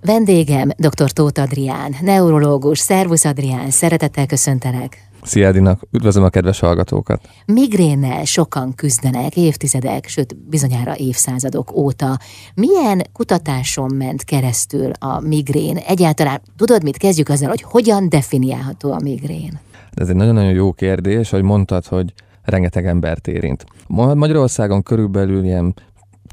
Vendégem dr. Tóth Adrián, neurológus. Szervusz Adrián, szeretettel köszöntelek. Szia Edinak, üdvözlöm a kedves hallgatókat! Migrénnel sokan küzdenek évtizedek, sőt bizonyára évszázadok óta. Milyen kutatáson ment keresztül a migrén? Egyáltalán tudod, mit kezdjük azzal, hogy hogyan definiálható a migrén? Ez egy nagyon-nagyon jó kérdés, hogy mondtad, hogy rengeteg embert érint. Magyarországon körülbelül ilyen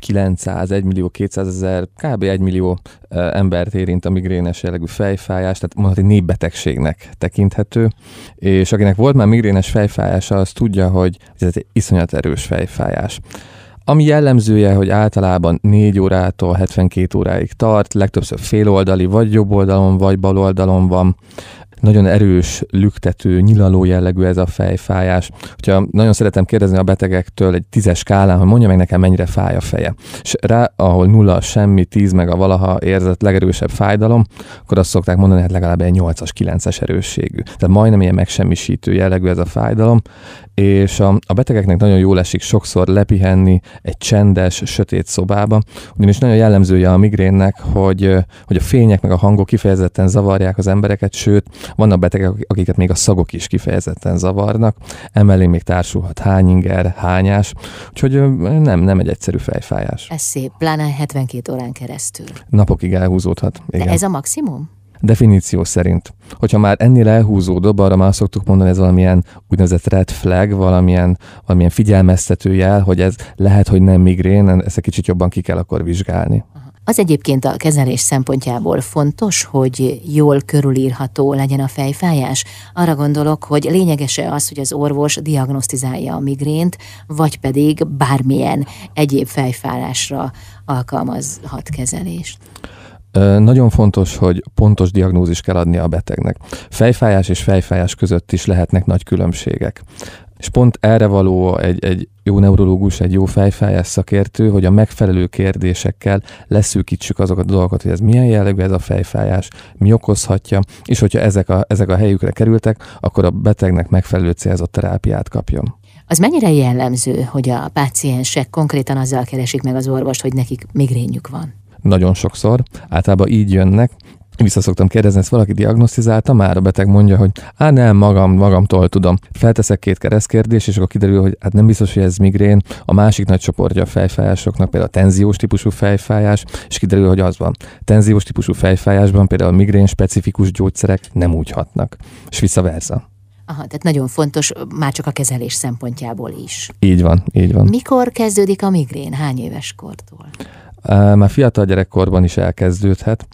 900, 1 millió, 200 ezer, kb. 1 millió embert érint a migrénes jellegű fejfájás, tehát mondhatni népbetegségnek tekinthető, és akinek volt már migrénes fejfájása, az tudja, hogy ez egy iszonyat erős fejfájás. Ami jellemzője, hogy általában 4 órától 72 óráig tart, legtöbbször féloldali, vagy jobb oldalon, vagy bal oldalon van, nagyon erős, lüktető, nyilaló jellegű ez a fejfájás. Hogyha nagyon szeretem kérdezni a betegektől egy tízes skálán, hogy mondja meg nekem, mennyire fáj a feje. És rá, ahol nulla, semmi, tíz meg a valaha érzett legerősebb fájdalom, akkor azt szokták mondani, hogy hát legalább egy 8-as, 9-es erősségű. Tehát majdnem ilyen megsemmisítő jellegű ez a fájdalom, és a, a betegeknek nagyon jól esik sokszor lepihenni egy csendes, sötét szobába, ugyanis nagyon jellemzője a migrénnek, hogy, hogy a fények meg a hangok kifejezetten zavarják az embereket, sőt, vannak betegek, akiket még a szagok is kifejezetten zavarnak, emellé még társulhat hányinger, hányás, úgyhogy nem, nem egy egyszerű fejfájás. Ez szép, pláne 72 órán keresztül. Napokig elhúzódhat. Igen. De ez a maximum? Definíció szerint. Hogyha már ennél elhúzódóbb, arra már szoktuk mondani, ez valamilyen úgynevezett red flag, valamilyen, valamilyen figyelmeztető jel, hogy ez lehet, hogy nem migrén, ezt egy kicsit jobban ki kell akkor vizsgálni. Az egyébként a kezelés szempontjából fontos, hogy jól körülírható legyen a fejfájás. Arra gondolok, hogy lényegese az, hogy az orvos diagnosztizálja a migrént, vagy pedig bármilyen egyéb fejfájásra alkalmazhat kezelést. Nagyon fontos, hogy pontos diagnózis kell adni a betegnek. Fejfájás és fejfájás között is lehetnek nagy különbségek. És pont erre való egy, egy jó neurológus, egy jó fejfájás szakértő, hogy a megfelelő kérdésekkel leszűkítsük azokat a dolgokat, hogy ez milyen jellegű ez a fejfájás, mi okozhatja, és hogyha ezek a, ezek a helyükre kerültek, akkor a betegnek megfelelő célzott terápiát kapjon. Az mennyire jellemző, hogy a páciensek konkrétan azzal keresik meg az orvost, hogy nekik migrényük van? nagyon sokszor. Általában így jönnek, vissza szoktam kérdezni, ezt valaki diagnosztizálta, már a beteg mondja, hogy á nem, magam, magamtól tudom. Felteszek két keresztkérdés, és akkor kiderül, hogy hát nem biztos, hogy ez migrén. A másik nagy csoportja a fejfájásoknak például a tenziós típusú fejfájás, és kiderül, hogy az van. Tenziós típusú fejfájásban például a migrén specifikus gyógyszerek nem úgy hatnak, és vice versa. Aha, tehát nagyon fontos már csak a kezelés szempontjából is. Így van, így van. Mikor kezdődik a migrén? Hány éves kortól? már fiatal gyerekkorban is elkezdődhet,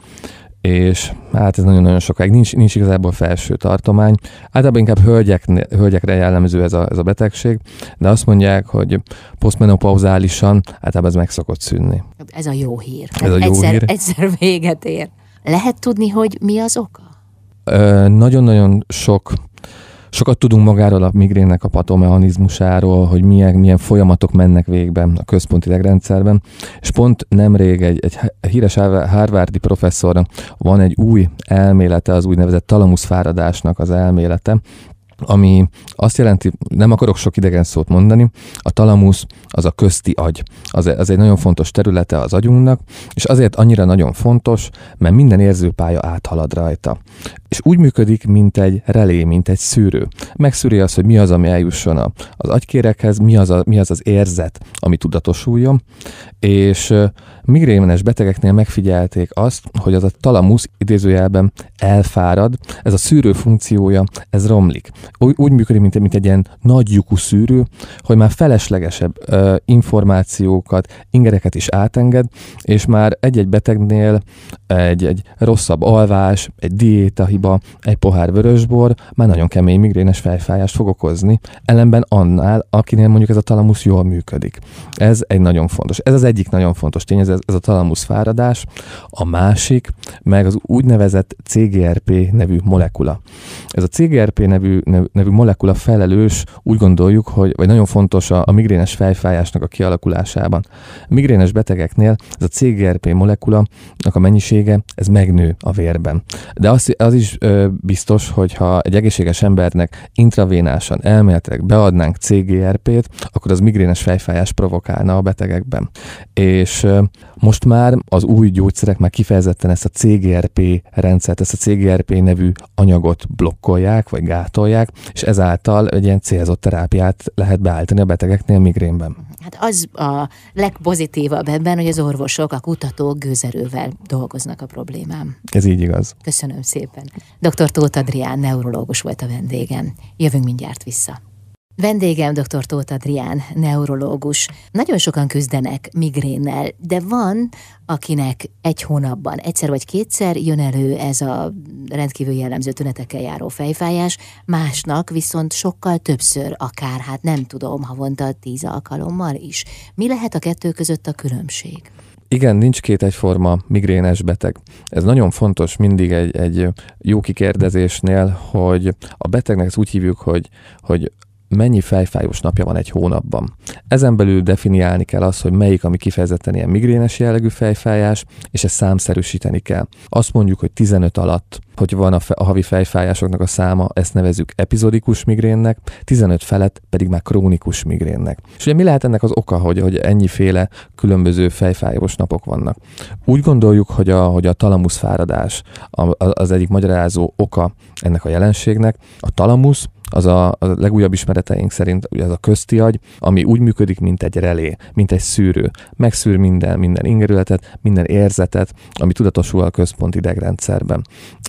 és hát ez nagyon-nagyon sokáig nincs, nincs igazából felső tartomány. Általában inkább hölgyek, hölgyekre jellemző ez a, ez a betegség, de azt mondják, hogy posztmenopauzálisan általában ez meg szokott szűnni. Ez a jó hír. Ez a jó egyszer, hír. egyszer véget ér. Lehet tudni, hogy mi az oka? nagyon-nagyon sok Sokat tudunk magáról a migrénnek a patomechanizmusáról, hogy milyen, milyen folyamatok mennek végbe a központi idegrendszerben, és pont nemrég egy, egy híres Harvardi professzor van egy új elmélete, az úgynevezett talamuszfáradásnak az elmélete, ami azt jelenti, nem akarok sok idegen szót mondani, a talamusz az a közti agy. Az, az egy nagyon fontos területe az agyunknak, és azért annyira nagyon fontos, mert minden érzőpálya áthalad rajta. És úgy működik, mint egy relé, mint egy szűrő. Megszűri azt, hogy mi az, ami eljusson az agykérekhez, mi az, a, mi az az érzet, ami tudatosuljon, és migrénes betegeknél megfigyelték azt, hogy az a talamusz idézőjelben elfárad, ez a szűrő funkciója, ez romlik. Úgy, úgy működik, mint, mint egy ilyen nagy lyukú szűrő, hogy már feleslegesebb ö, információkat, ingereket is átenged, és már egy-egy betegnél egy, egy rosszabb alvás, egy diétahiba, egy pohár vörösbor már nagyon kemény migrénes fejfájást fog okozni, ellenben annál, akinél mondjuk ez a talamusz jól működik. Ez egy nagyon fontos. Ez az egyik nagyon fontos tényező, ez, ez a talamusz fáradás, a másik, meg az úgynevezett CGRP nevű molekula. Ez a CGRP nevű, nevű molekula felelős, úgy gondoljuk, hogy vagy nagyon fontos a, a migrénes fejfájásnak a kialakulásában. A migrénes betegeknél ez a CGRP molekula a mennyisége, ez megnő a vérben. De az, az is ö, biztos, hogy ha egy egészséges embernek intravénásan elméletileg beadnánk CGRP-t, akkor az migrénes fejfájás provokálna a betegekben. És ö, Most már az új gyógyszerek már kifejezetten ezt a CGRP rendszert, ezt a CGRP nevű anyagot blokkolják, vagy gátolják, és ezáltal egy ilyen célzott terápiát lehet beállítani a betegeknél migrénben. Hát az a legpozitívabb ebben, hogy az orvosok, a kutatók gőzerővel dolgoznak a problémám. Ez így igaz. Köszönöm szépen. Dr. Tóth Adrián, neurológus volt a vendégem. Jövünk mindjárt vissza. Vendégem dr. Tóth Adrián, neurológus. Nagyon sokan küzdenek migrénnel, de van, akinek egy hónapban egyszer vagy kétszer jön elő ez a rendkívül jellemző tünetekkel járó fejfájás, másnak viszont sokkal többször, akár hát nem tudom, havonta tíz alkalommal is. Mi lehet a kettő között a különbség? Igen, nincs két egyforma migrénes beteg. Ez nagyon fontos mindig egy, egy jó kikérdezésnél, hogy a betegnek ezt úgy hívjuk, hogy, hogy mennyi fejfájós napja van egy hónapban. Ezen belül definiálni kell azt, hogy melyik, ami kifejezetten ilyen migrénes jellegű fejfájás, és ezt számszerűsíteni kell. Azt mondjuk, hogy 15 alatt, hogy van a, fe, a havi fejfájásoknak a száma, ezt nevezzük epizodikus migrénnek, 15 felett pedig már krónikus migrénnek. És ugye mi lehet ennek az oka, hogy, hogy ennyiféle különböző fejfájós napok vannak? Úgy gondoljuk, hogy a, hogy a talamusz fáradás az egyik magyarázó oka ennek a jelenségnek. A talamusz az a, a legújabb ismereteink szerint ugye az a közti agy, ami úgy működik, mint egy relé, mint egy szűrő. Megszűr minden, minden ingerületet, minden érzetet, ami tudatosul a központi idegrendszerben.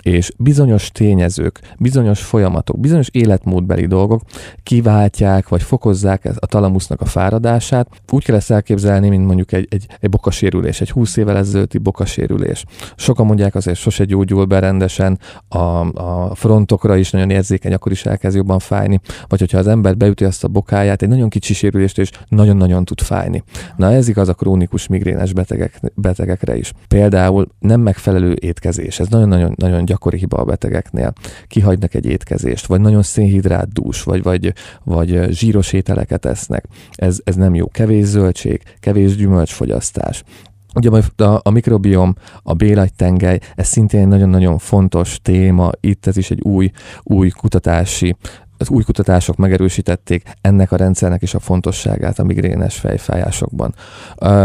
És bizonyos tényezők, bizonyos folyamatok, bizonyos életmódbeli dolgok kiváltják, vagy fokozzák a talamusznak a fáradását. Úgy kell ezt elképzelni, mint mondjuk egy, egy, egy bokasérülés, egy 20 évvel ezelőtti bokasérülés. Sokan mondják azért sose gyógyul be rendesen, a, a frontokra is nagyon érzékeny, akkor is elkezd jobban jobban fájni, vagy hogyha az ember beüti azt a bokáját, egy nagyon kicsi sérülést és nagyon-nagyon tud fájni. Na ez igaz a krónikus migrénes betegek, betegekre is. Például nem megfelelő étkezés, ez nagyon-nagyon nagyon gyakori hiba a betegeknél. Kihagynak egy étkezést, vagy nagyon szénhidrát dús, vagy, vagy, vagy zsíros ételeket esznek. Ez, ez nem jó. Kevés zöldség, kevés gyümölcsfogyasztás. Ugye a, a mikrobiom, a bélagytengely, ez szintén egy nagyon-nagyon fontos téma, itt ez is egy új, új kutatási az új kutatások megerősítették ennek a rendszernek is a fontosságát a migrénes fejfájásokban.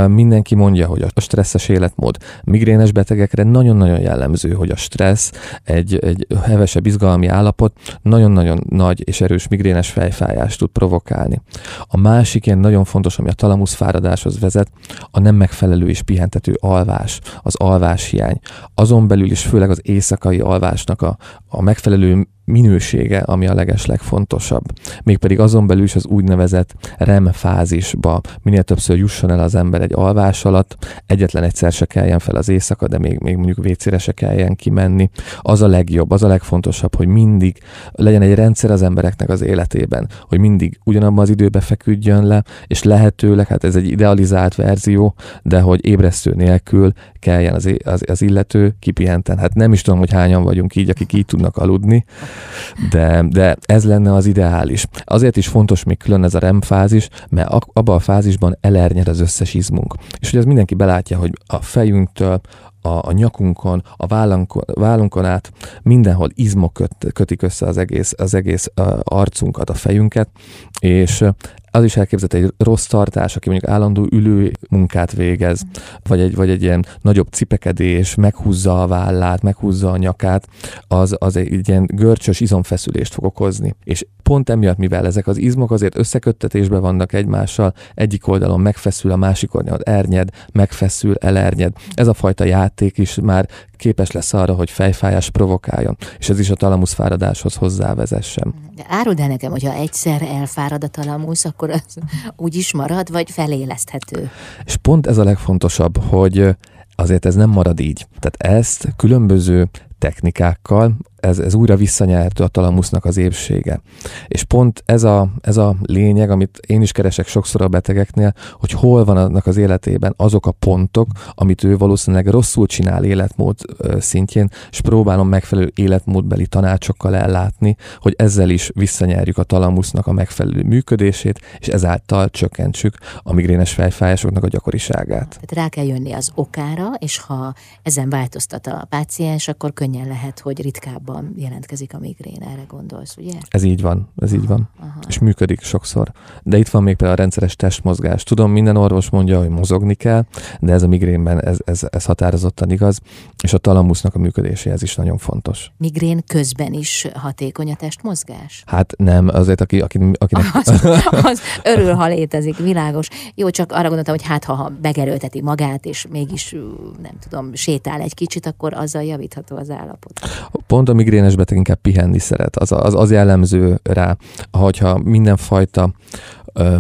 Mindenki mondja, hogy a stresszes életmód migrénes betegekre nagyon-nagyon jellemző, hogy a stressz egy, egy hevesebb izgalmi állapot nagyon-nagyon nagy és erős migrénes fejfájást tud provokálni. A másik ilyen nagyon fontos, ami a talamusz fáradáshoz vezet, a nem megfelelő és pihentető alvás, az alváshiány. Azon belül is főleg az éjszakai alvásnak a, a megfelelő minősége, ami a leges legfontosabb. Mégpedig azon belül is az úgynevezett REM fázisba minél többször jusson el az ember egy alvás alatt, egyetlen egyszer se kelljen fel az éjszaka, de még, még mondjuk vécére se kelljen kimenni. Az a legjobb, az a legfontosabb, hogy mindig legyen egy rendszer az embereknek az életében, hogy mindig ugyanabban az időben feküdjön le, és lehetőleg, hát ez egy idealizált verzió, de hogy ébresztő nélkül kelljen az, az, az illető kipihenten. Hát nem is tudom, hogy hányan vagyunk így, akik így tudnak aludni, de, de ez lenne az ideális. Azért is fontos még külön ez a REM fázis, mert abban a fázisban elernyed az összes izmunk. És hogy az mindenki belátja, hogy a fejünktől, a, a nyakunkon, a vállunkon, vállunkon át mindenhol izmok köt, kötik össze az egész, az egész arcunkat, a fejünket, és az is elképzelhető egy rossz tartás, aki mondjuk állandó ülő munkát végez, vagy egy, vagy egy ilyen nagyobb cipekedés, meghúzza a vállát, meghúzza a nyakát, az, az egy ilyen görcsös izomfeszülést fog okozni. És pont emiatt, mivel ezek az izmok azért összeköttetésben vannak egymással, egyik oldalon megfeszül, a másik oldalon ernyed, megfeszül, elernyed. Ez a fajta játék is már képes lesz arra, hogy fejfájás provokáljon, és ez is a talamusz fáradáshoz hozzávezessen. De áruld el nekem, hogyha egyszer elfárad a talamusz, akkor az úgy is marad, vagy feléleszthető? És pont ez a legfontosabb, hogy azért ez nem marad így. Tehát ezt különböző technikákkal, ez, ez újra visszanyert a talamusznak az épsége. És pont ez a, ez a lényeg, amit én is keresek sokszor a betegeknél, hogy hol van annak az életében azok a pontok, amit ő valószínűleg rosszul csinál életmód szintjén, és próbálom megfelelő életmódbeli tanácsokkal ellátni, hogy ezzel is visszanyerjük a talamusznak a megfelelő működését, és ezáltal csökkentsük a migrénes fejfájásoknak a gyakoriságát. Tehát rá kell jönni az okára, és ha ezen változtat a páciens, akkor könnyen lehet, hogy ritkább gyakrabban jelentkezik a migrén, erre gondolsz, ugye? Ez így van, ez így van. Aha. És működik sokszor. De itt van még például a rendszeres testmozgás. Tudom, minden orvos mondja, hogy mozogni kell, de ez a migrénben ez, ez, ez határozottan igaz, és a talamusznak a működéséhez is nagyon fontos. Migrén közben is hatékony a testmozgás? Hát nem, azért aki, aki, akinek... Az, az örül, ha létezik, világos. Jó, csak arra gondoltam, hogy hát ha, ha begerőlteti magát, és mégis nem tudom, sétál egy kicsit, akkor azzal javítható az állapot. Pont a migrénes beteg inkább pihenni szeret. Az, az, az jellemző rá, hogyha mindenfajta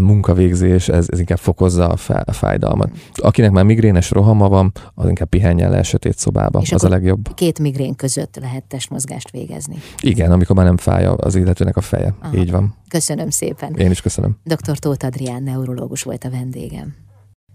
munkavégzés, ez, ez inkább fokozza a, a fájdalmat. Akinek már migrénes rohama van, az inkább pihenjen le sötét szobába, És az a legjobb. Két migrén között lehet testmozgást végezni. Igen, amikor már nem fáj az illetőnek a feje. Aha. Így van. Köszönöm szépen. Én is köszönöm. Dr. Tóth Adrián, neurológus volt a vendégem.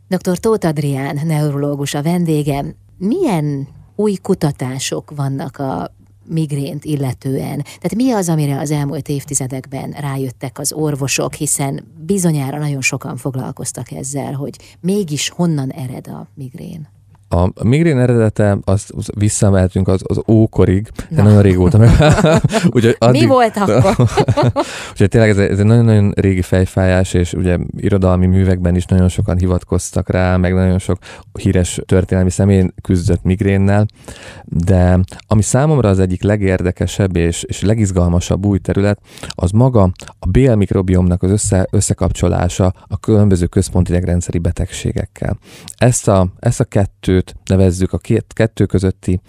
Dr. Tóth Adrián, neurológus a vendégem. Milyen új kutatások vannak a migrént illetően. Tehát mi az, amire az elmúlt évtizedekben rájöttek az orvosok, hiszen bizonyára nagyon sokan foglalkoztak ezzel, hogy mégis honnan ered a migrén? A migrén eredete, azt visszamehetünk az, az ókorig, de Na. nagyon régóta meg. Úgyhogy addig, Mi volt akkor? Úgyhogy tényleg ez, ez egy nagyon-nagyon régi fejfájás, és ugye irodalmi művekben is nagyon sokan hivatkoztak rá, meg nagyon sok híres történelmi személy küzdött migrénnel, de ami számomra az egyik legérdekesebb és, és legizgalmasabb új terület, az maga a BL mikrobiomnak az össze, összekapcsolása a különböző központi idegrendszeri betegségekkel. Ezt a, ezt a kettőt kettőt nevezzük, a két, kettő közötti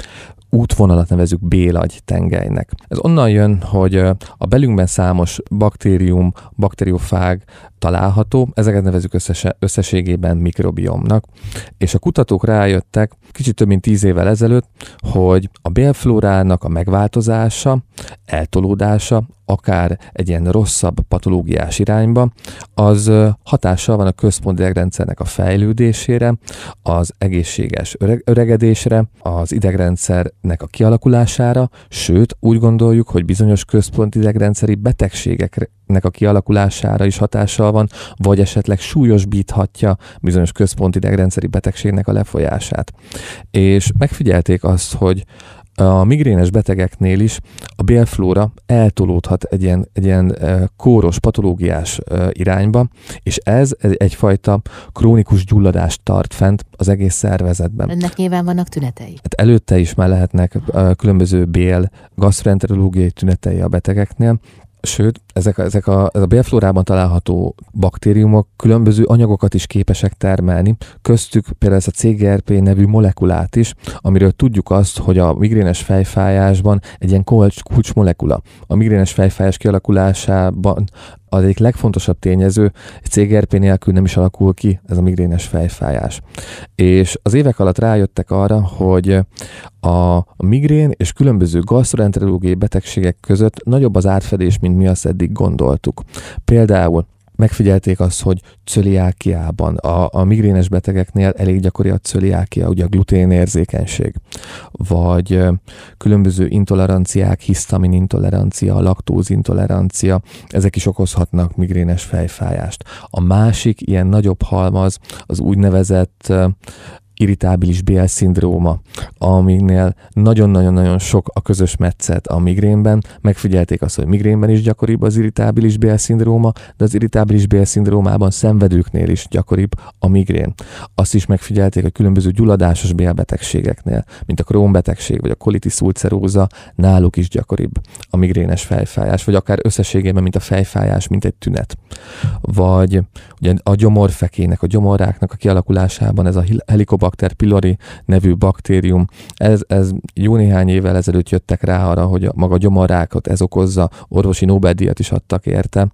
útvonalat nevezük bélagy tengelynek. Ez onnan jön, hogy a belünkben számos baktérium, bakteriofág található, ezeket nevezük összességében mikrobiomnak, és a kutatók rájöttek kicsit több mint tíz évvel ezelőtt, hogy a bélflórának a megváltozása, eltolódása, akár egy ilyen rosszabb patológiás irányba, az hatással van a központi idegrendszernek a fejlődésére, az egészséges öreg- öregedésre, az idegrendszernek a kialakulására, sőt úgy gondoljuk, hogy bizonyos központi idegrendszeri betegségeknek a kialakulására is hatással van, vagy esetleg súlyosbíthatja bizonyos központi idegrendszeri betegségnek a lefolyását. És megfigyelték azt, hogy a migrénes betegeknél is a bélflóra eltolódhat egy ilyen, egy ilyen kóros, patológiás irányba, és ez egyfajta krónikus gyulladást tart fent az egész szervezetben. Ennek nyilván vannak tünetei. Hát előtte is már lehetnek különböző bél, gastroenterológiai tünetei a betegeknél, Sőt, ezek, ezek a, ez a bélflórában található baktériumok különböző anyagokat is képesek termelni, köztük például ez a CGRP nevű molekulát is, amiről tudjuk azt, hogy a migrénes fejfájásban egy ilyen kulcs, kulcsmolekula. A migrénes fejfájás kialakulásában az egyik legfontosabb tényező, egy CGRP nélkül nem is alakul ki ez a migrénes fejfájás. És az évek alatt rájöttek arra, hogy a migrén és különböző gastroenterológiai betegségek között nagyobb az átfedés, mint mi azt eddig gondoltuk. Például megfigyelték azt, hogy cöliákiában, a, a migrénes betegeknél elég gyakori a cöliákia, ugye a gluténérzékenység, vagy különböző intoleranciák, hisztamin intolerancia, laktóz intolerancia, ezek is okozhatnak migrénes fejfájást. A másik ilyen nagyobb halmaz az úgynevezett irritábilis BL-szindróma, aminél nagyon-nagyon-nagyon sok a közös metszet a migrénben. Megfigyelték azt, hogy migrénben is gyakoribb az irritábilis BL-szindróma, de az irritábilis BL-szindrómában szenvedőknél is gyakoribb a migrén. Azt is megfigyelték, hogy különböző gyulladásos BL-betegségeknél, mint a Crohn betegség vagy a colitis ulceróza, náluk is gyakoribb a migrénes fejfájás, vagy akár összességében, mint a fejfájás, mint egy tünet. Vagy ugye a gyomorfekének, a gyomorráknak a kialakulásában ez a helikobacter Helicobacter pylori nevű baktérium. Ez, ez jó néhány évvel ezelőtt jöttek rá arra, hogy a maga gyomorrákot ez okozza, orvosi Nobel-díjat is adtak érte,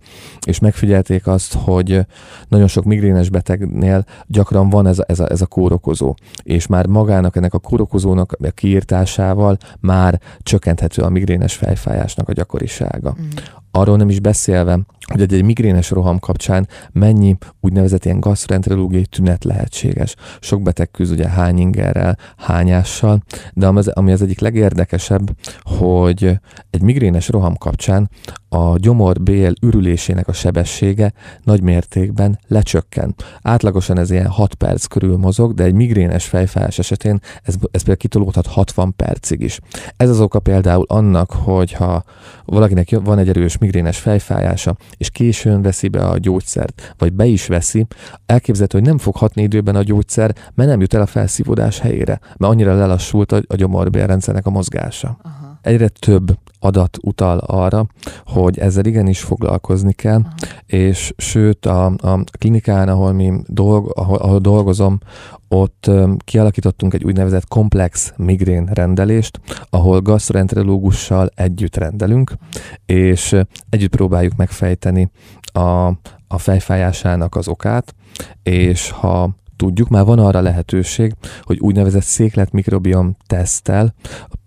és megfigyelték azt, hogy nagyon sok migrénes betegnél gyakran van ez a, ez a, ez a kórokozó, és már magának ennek a kórokozónak a kiírtásával már csökkenthető a migrénes fejfájásnak a gyakorisága. Mm. Arról nem is beszélve, hogy egy, egy migrénes roham kapcsán mennyi úgynevezett ilyen gastroenterológiai tünet lehetséges. Sok beteg küzd ugye hány ingerrel, hányással, de ami az egyik legérdekesebb, hogy egy migrénes roham kapcsán a gyomor-bél ürülésének a sebessége nagy mértékben lecsökken. Átlagosan ez ilyen 6 perc körül mozog, de egy migrénes fejfájás esetén ez, ez például kitolódhat 60 percig is. Ez az oka például annak, hogy ha valakinek van egy erős migrénes fejfájása, és későn veszi be a gyógyszert, vagy be is veszi, elképzelhető, hogy nem fog hatni időben a gyógyszer, mert nem jut el a felszívódás helyére, mert annyira lelassult a, a gyomorbélrendszernek a mozgása. Aha egyre több adat utal arra, hogy ezzel igenis foglalkozni kell, Aha. és sőt a, a klinikán, ahol mi dolg, ahol, ahol dolgozom, ott kialakítottunk egy úgynevezett komplex migrén rendelést, ahol gastroenterológussal együtt rendelünk, és együtt próbáljuk megfejteni a, a fejfájásának az okát, és ha tudjuk, már van arra lehetőség, hogy úgynevezett széklet mikrobiom tesztel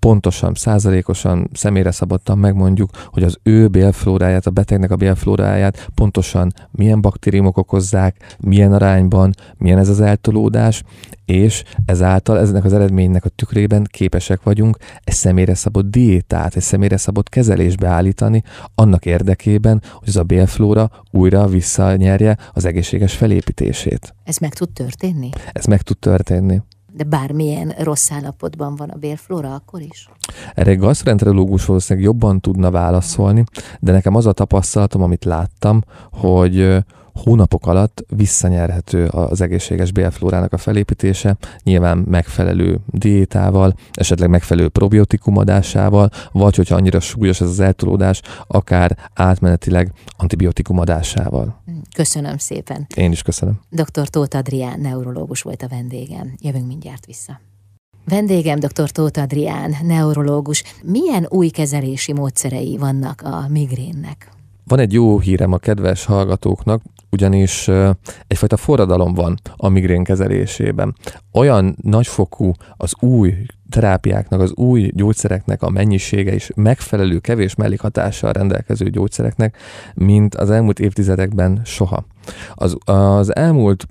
pontosan, százalékosan, személyre szabottan megmondjuk, hogy az ő bélflóráját, a betegnek a bélflóráját pontosan milyen baktériumok okozzák, milyen arányban, milyen ez az eltolódás, és ezáltal eznek az eredménynek a tükrében képesek vagyunk egy személyre szabott diétát, egy személyre szabott kezelésbe állítani, annak érdekében, hogy az a bélflóra újra visszanyerje az egészséges felépítését. Ez meg tud történni? Ez meg tud történni de bármilyen rossz állapotban van a bélflóra, akkor is? Erre egy gasztrenterológus valószínűleg jobban tudna válaszolni, de nekem az a tapasztalatom, amit láttam, hogy hónapok alatt visszanyerhető az egészséges bélflórának a felépítése, nyilván megfelelő diétával, esetleg megfelelő probiotikum adásával, vagy hogyha annyira súlyos ez az eltolódás, akár átmenetileg antibiotikum adásával. Köszönöm szépen. Én is köszönöm. Dr. Tóth Adrián, neurológus volt a vendégem. Jövünk mindjárt vissza. Vendégem dr. Tóth Adrián, neurológus. Milyen új kezelési módszerei vannak a migrénnek? Van egy jó hírem a kedves hallgatóknak, ugyanis egyfajta forradalom van a migrén kezelésében. Olyan nagyfokú az új terápiáknak, az új gyógyszereknek a mennyisége és megfelelő kevés mellékhatással rendelkező gyógyszereknek, mint az elmúlt évtizedekben soha. Az, az elmúlt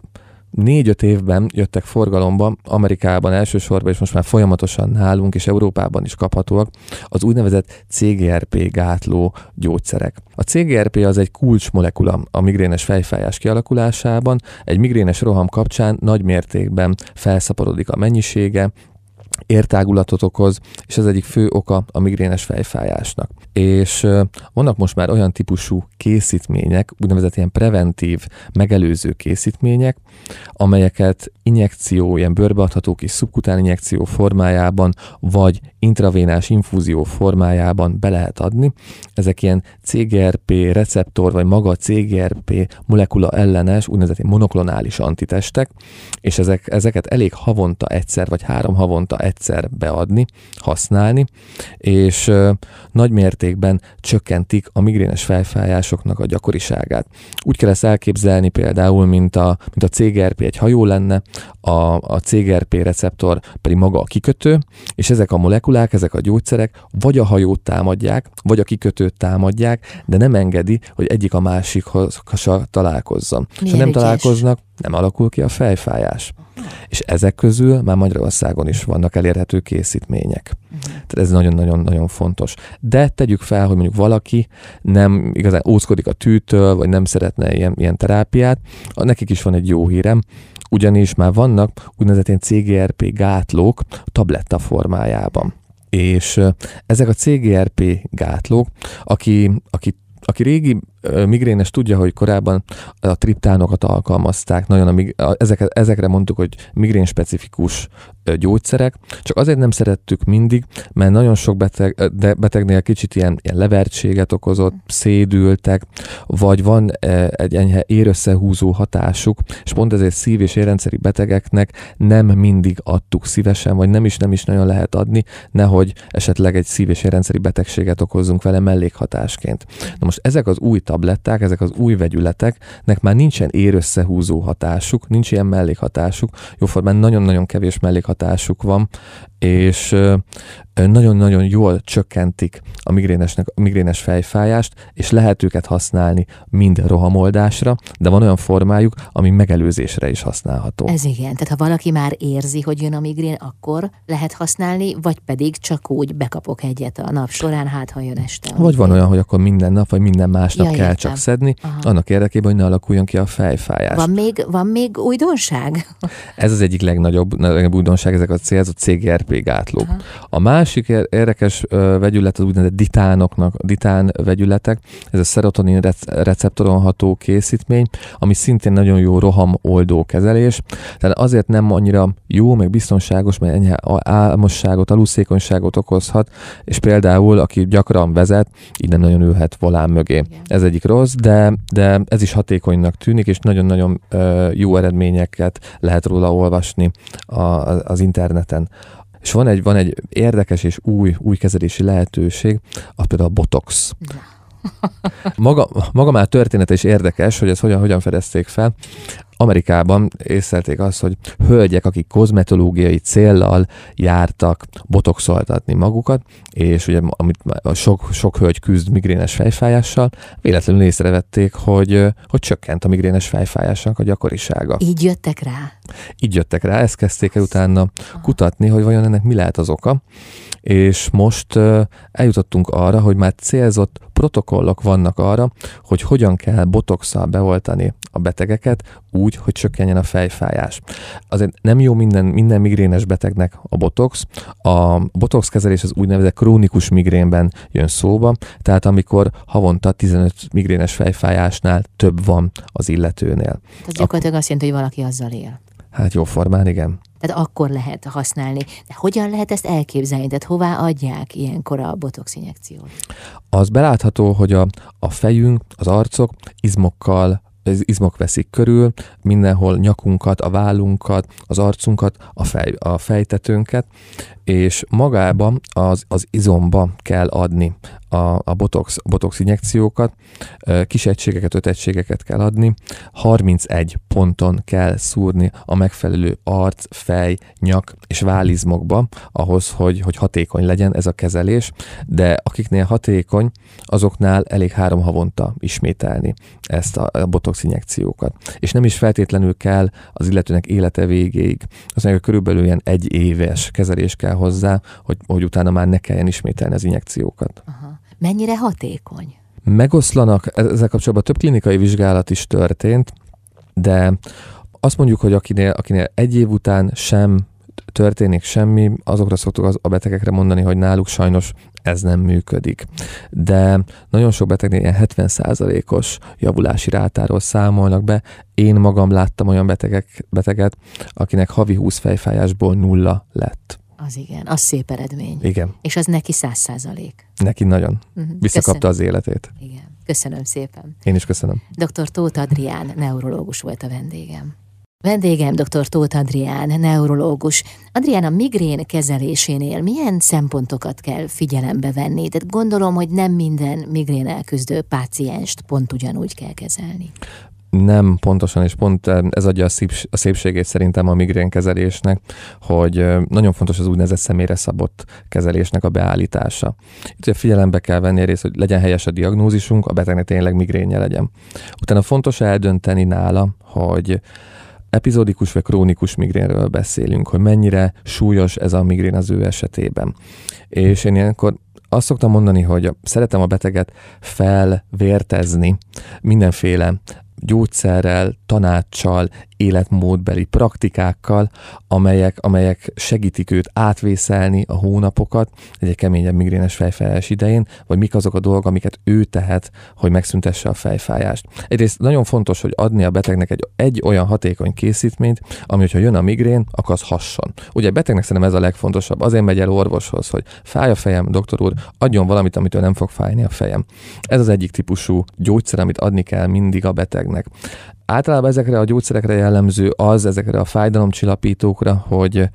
négy-öt évben jöttek forgalomba, Amerikában elsősorban, és most már folyamatosan nálunk és Európában is kaphatóak, az úgynevezett CGRP gátló gyógyszerek. A CGRP az egy kulcsmolekula a migrénes fejfájás kialakulásában, egy migrénes roham kapcsán nagy mértékben felszaporodik a mennyisége, értágulatot okoz, és ez egyik fő oka a migrénes fejfájásnak. És vannak most már olyan típusú készítmények, úgynevezett ilyen preventív, megelőző készítmények, amelyeket injekció, ilyen bőrbeadható kis szubkután injekció formájában, vagy intravénás infúzió formájában be lehet adni. Ezek ilyen CGRP receptor, vagy maga CGRP molekula ellenes, úgynevezett monoklonális antitestek, és ezek, ezeket elég havonta egyszer, vagy három havonta egyszer beadni, használni, és nagy mértékben csökkentik a migrénes fejfájásoknak a gyakoriságát. Úgy kell ezt elképzelni például, mint a, mint a CGRP egy hajó lenne, a, a CGRP receptor pedig maga a kikötő, és ezek a molekulák, ezek a gyógyszerek vagy a hajót támadják, vagy a kikötőt támadják, de nem engedi, hogy egyik a másikhoz találkozzon. Milyen és ha nem ügyes. találkoznak, nem alakul ki a fejfájás. És ezek közül már Magyarországon is vannak elérhető készítmények. Uh-huh. Tehát ez nagyon-nagyon-nagyon fontos. De tegyük fel, hogy mondjuk valaki nem igazán óckodik a tűtől, vagy nem szeretne ilyen, ilyen terápiát, nekik is van egy jó hírem, ugyanis már vannak úgynevezett ilyen CGRP gátlók tabletta formájában. És ezek a CGRP gátlók, aki, aki aki régi migrénes tudja, hogy korábban a triptánokat alkalmazták, nagyon a, ezeket, ezekre mondtuk, hogy migrén specifikus gyógyszerek, csak azért nem szerettük mindig, mert nagyon sok beteg, de betegnél kicsit ilyen, ilyen levertséget okozott, szédültek, vagy van egy enyhe érösszehúzó hatásuk, és pont ezért szív- és érrendszeri betegeknek nem mindig adtuk szívesen, vagy nem is nem is nagyon lehet adni, nehogy esetleg egy szív- és érrendszeri betegséget okozzunk vele mellékhatásként. Na most ezek az új tabletták, ezek az új vegyületeknek már nincsen érösszehúzó hatásuk, nincs ilyen mellékhatásuk, jóformán nagyon-nagyon kevés mellékhatásuk van, és nagyon-nagyon jól csökkentik a migrénesnek, a migrénes fejfájást, és lehet őket használni mind rohamoldásra, de van olyan formájuk, ami megelőzésre is használható. Ez igen, tehát ha valaki már érzi, hogy jön a migrén, akkor lehet használni, vagy pedig csak úgy bekapok egyet a nap során, hát ha jön este. Vagy van olyan, hogy akkor minden nap, vagy minden másnap ja, kell értem. csak szedni, Aha. annak érdekében, hogy ne alakuljon ki a fejfájás. Van még, van még újdonság? Ez az egyik legnagyobb, legnagyobb újdonság, ezek a célzott CGRP gátlók. Aha. A másik érdekes vegyület az úgynevezett ditánoknak, ditán vegyületek, ez a serotonin receptoron ható készítmény, ami szintén nagyon jó roham oldó kezelés, tehát azért nem annyira jó, meg biztonságos, mert enyhe álmosságot, aluszékonyságot okozhat, és például, aki gyakran vezet, így nem nagyon ülhet volán mögé. Igen. Ez egyik rossz, de, de ez is hatékonynak tűnik, és nagyon-nagyon jó eredményeket lehet róla olvasni a, az interneten. És van egy, van egy érdekes és új, új kezelési lehetőség, az például a botox. Maga, maga már története is érdekes, hogy ezt hogyan, hogyan fedezték fel. Amerikában észlelték azt, hogy hölgyek, akik kozmetológiai céllal jártak botoxoltatni magukat, és ugye amit sok, sok hölgy küzd migrénes fejfájással, véletlenül észrevették, hogy, hogy csökkent a migrénes fejfájásnak a gyakorisága. Így jöttek rá? Így jöttek rá, ezt kezdték el utána kutatni, hogy vajon ennek mi lehet az oka és most eljutottunk arra, hogy már célzott protokollok vannak arra, hogy hogyan kell botoxsal beoltani a betegeket úgy, hogy csökkenjen a fejfájás. Azért nem jó minden, minden migrénes betegnek a botox. A botox kezelés az úgynevezett krónikus migrénben jön szóba, tehát amikor havonta 15 migrénes fejfájásnál több van az illetőnél. Ez gyakorlatilag azt jelenti, hogy valaki azzal él. Hát jó formán, igen. Tehát akkor lehet használni. De hogyan lehet ezt elképzelni? Tehát hová adják ilyenkor a botox injekciót? Az belátható, hogy a, a fejünk, az arcok izmokkal az izmok veszik körül, mindenhol nyakunkat, a vállunkat, az arcunkat, a, fej, a fejtetőnket, és magába az, az izomba kell adni a, a botox, botox injekciókat, kis egységeket, öt egységeket kell adni, 31 ponton kell szúrni a megfelelő arc, fej, nyak és vállizmokba ahhoz, hogy, hogy hatékony legyen ez a kezelés, de akiknél hatékony, azoknál elég három havonta ismételni ezt a, botox injekciókat. És nem is feltétlenül kell az illetőnek élete végéig. Az körülbelül ilyen egy éves kezelés kell hozzá, hogy, hogy utána már ne kelljen ismételni az injekciókat. Aha. Mennyire hatékony? Megoszlanak, e-, ezzel kapcsolatban több klinikai vizsgálat is történt, de azt mondjuk, hogy akinél, akinél egy év után sem történik semmi, azokra szoktuk az, a betegekre mondani, hogy náluk sajnos ez nem működik. De nagyon sok betegnél ilyen 70%-os javulási rátáról számolnak be. Én magam láttam olyan betegek, beteget, akinek havi 20 fejfájásból nulla lett. Az igen, az szép eredmény. Igen. És az neki száz százalék. Neki nagyon. Uh-huh. Visszakapta köszönöm. az életét. Igen. Köszönöm szépen. Én is köszönöm. Dr. Tóth Adrián, neurológus volt a vendégem. Vendégem dr. Tóth Adrián, neurológus. Adrián, a migrén kezelésénél milyen szempontokat kell figyelembe venni? Tehát gondolom, hogy nem minden migrén elküzdő pácienst pont ugyanúgy kell kezelni. Nem pontosan, és pont ez adja a, szíps, a szépségét szerintem a migrén kezelésnek, hogy nagyon fontos az úgynevezett személyre szabott kezelésnek a beállítása. Itt ugye figyelembe kell venni részt, hogy legyen helyes a diagnózisunk, a betegnek tényleg migrénye legyen. Utána fontos eldönteni nála, hogy epizódikus vagy krónikus migrénről beszélünk, hogy mennyire súlyos ez a migrén az ő esetében. És én ilyenkor azt szoktam mondani, hogy szeretem a beteget felvértezni mindenféle gyógyszerrel, tanácssal, életmódbeli praktikákkal, amelyek, amelyek segítik őt átvészelni a hónapokat egy keményebb migrénes fejfájás idején, vagy mik azok a dolgok, amiket ő tehet, hogy megszüntesse a fejfájást. Egyrészt nagyon fontos, hogy adni a betegnek egy, egy olyan hatékony készítményt, ami, hogyha jön a migrén, akkor az hasson. Ugye a betegnek szerintem ez a legfontosabb. Azért megy el orvoshoz, hogy fáj a fejem, doktor úr, adjon valamit, amitől nem fog fájni a fejem. Ez az egyik típusú gyógyszer, amit adni kell mindig a betegnek. Általában ezekre a gyógyszerekre jellemző az, ezekre a fájdalomcsillapítókra, hogy,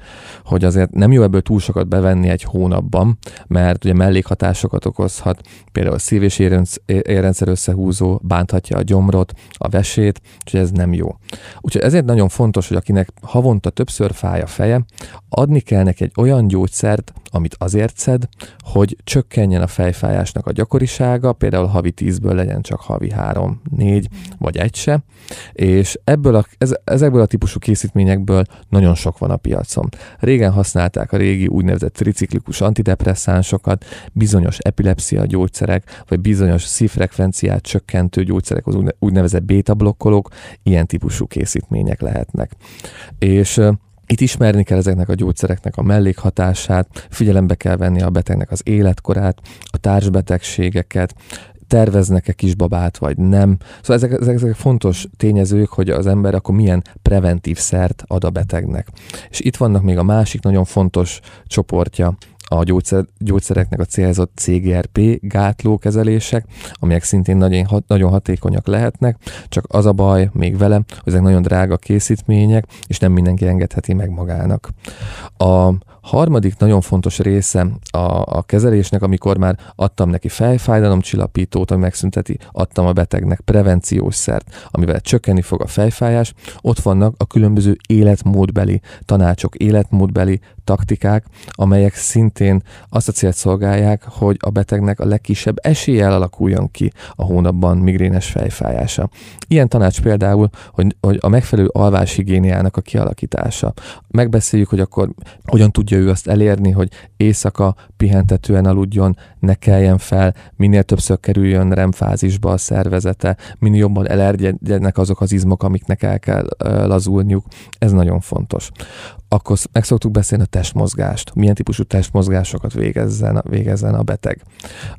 hogy azért nem jó ebből túl sokat bevenni egy hónapban, mert ugye mellékhatásokat okozhat, például a szív- és érrendszer összehúzó, bánthatja a gyomrot, a vesét, úgyhogy ez nem jó. Úgyhogy ezért nagyon fontos, hogy akinek havonta többször fáj a feje, adni kell neki egy olyan gyógyszert, amit azért szed, hogy csökkenjen a fejfájásnak a gyakorisága, például havi 10-ből legyen csak havi 3, 4 vagy egy se, és ebből a, ez, ezekből a típusú készítményekből nagyon sok van a piacon. Régen használták a régi úgynevezett triciklikus antidepresszánsokat, bizonyos epilepszia gyógyszerek, vagy bizonyos szívfrekvenciát csökkentő gyógyszerek, az úgynevezett beta-blokkolók, ilyen típusú készítmények lehetnek. És itt ismerni kell ezeknek a gyógyszereknek a mellékhatását, figyelembe kell venni a betegnek az életkorát, a társbetegségeket, terveznek-e kisbabát, vagy nem. Szóval ezek, ezek, ezek fontos tényezők, hogy az ember akkor milyen preventív szert ad a betegnek. És itt vannak még a másik nagyon fontos csoportja a gyógyszer, gyógyszereknek a célzott CGRP gátlókezelések, amelyek szintén nagyon, nagyon hatékonyak lehetnek, csak az a baj még vele, hogy ezek nagyon drága készítmények, és nem mindenki engedheti meg magának. A harmadik nagyon fontos része a, a kezelésnek, amikor már adtam neki fejfájdalomcsillapítót, ami megszünteti, adtam a betegnek prevenciós szert, amivel csökkenni fog a fejfájás, ott vannak a különböző életmódbeli tanácsok, életmódbeli taktikák, amelyek szintén azt a célt szolgálják, hogy a betegnek a legkisebb eséllyel alakuljon ki a hónapban migrénes fejfájása. Ilyen tanács például, hogy, hogy a megfelelő alváshigiéniának a kialakítása. Megbeszéljük, hogy akkor hogyan tudja ő azt elérni, hogy éjszaka pihentetően aludjon, ne keljen fel, minél többször kerüljön remfázisba a szervezete, minél jobban elerjedjenek azok az izmok, amiknek el kell lazulniuk. Ez nagyon fontos akkor meg szoktuk beszélni a testmozgást, milyen típusú testmozgásokat végezzen, végezzen a beteg,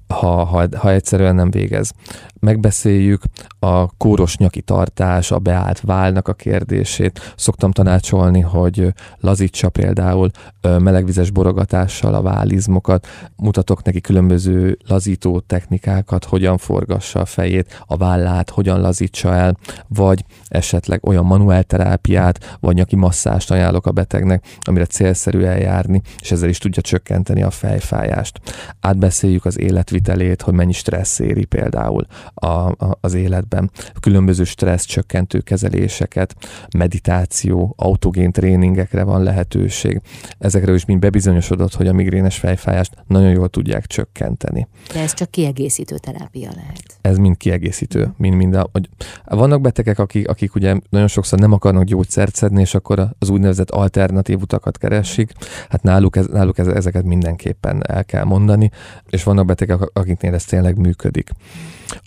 ha, ha, ha egyszerűen nem végez. Megbeszéljük a kóros nyaki tartás, a beállt válnak a kérdését. Szoktam tanácsolni, hogy lazítsa például melegvizes borogatással a válizmokat, mutatok neki különböző lazító technikákat, hogyan forgassa a fejét, a vállát, hogyan lazítsa el, vagy esetleg olyan manuál terápiát, vagy nyaki masszást ajánlok a beteg betegnek, amire célszerű eljárni, és ezzel is tudja csökkenteni a fejfájást. Átbeszéljük az életvitelét, hogy mennyi stressz éri például a, a, az életben. Különböző stressz csökkentő kezeléseket, meditáció, autogén tréningekre van lehetőség. Ezekre is mind bebizonyosodott, hogy a migrénes fejfájást nagyon jól tudják csökkenteni. De ez csak kiegészítő terápia lehet. Ez mind kiegészítő, mind, mind a, hogy vannak betegek, akik, akik ugye nagyon sokszor nem akarnak gyógyszert szedni, és akkor az úgynevezett alter alternatív utakat keresik, hát náluk, ez, náluk ez, ezeket mindenképpen el kell mondani, és vannak betegek, akiknél ez tényleg működik.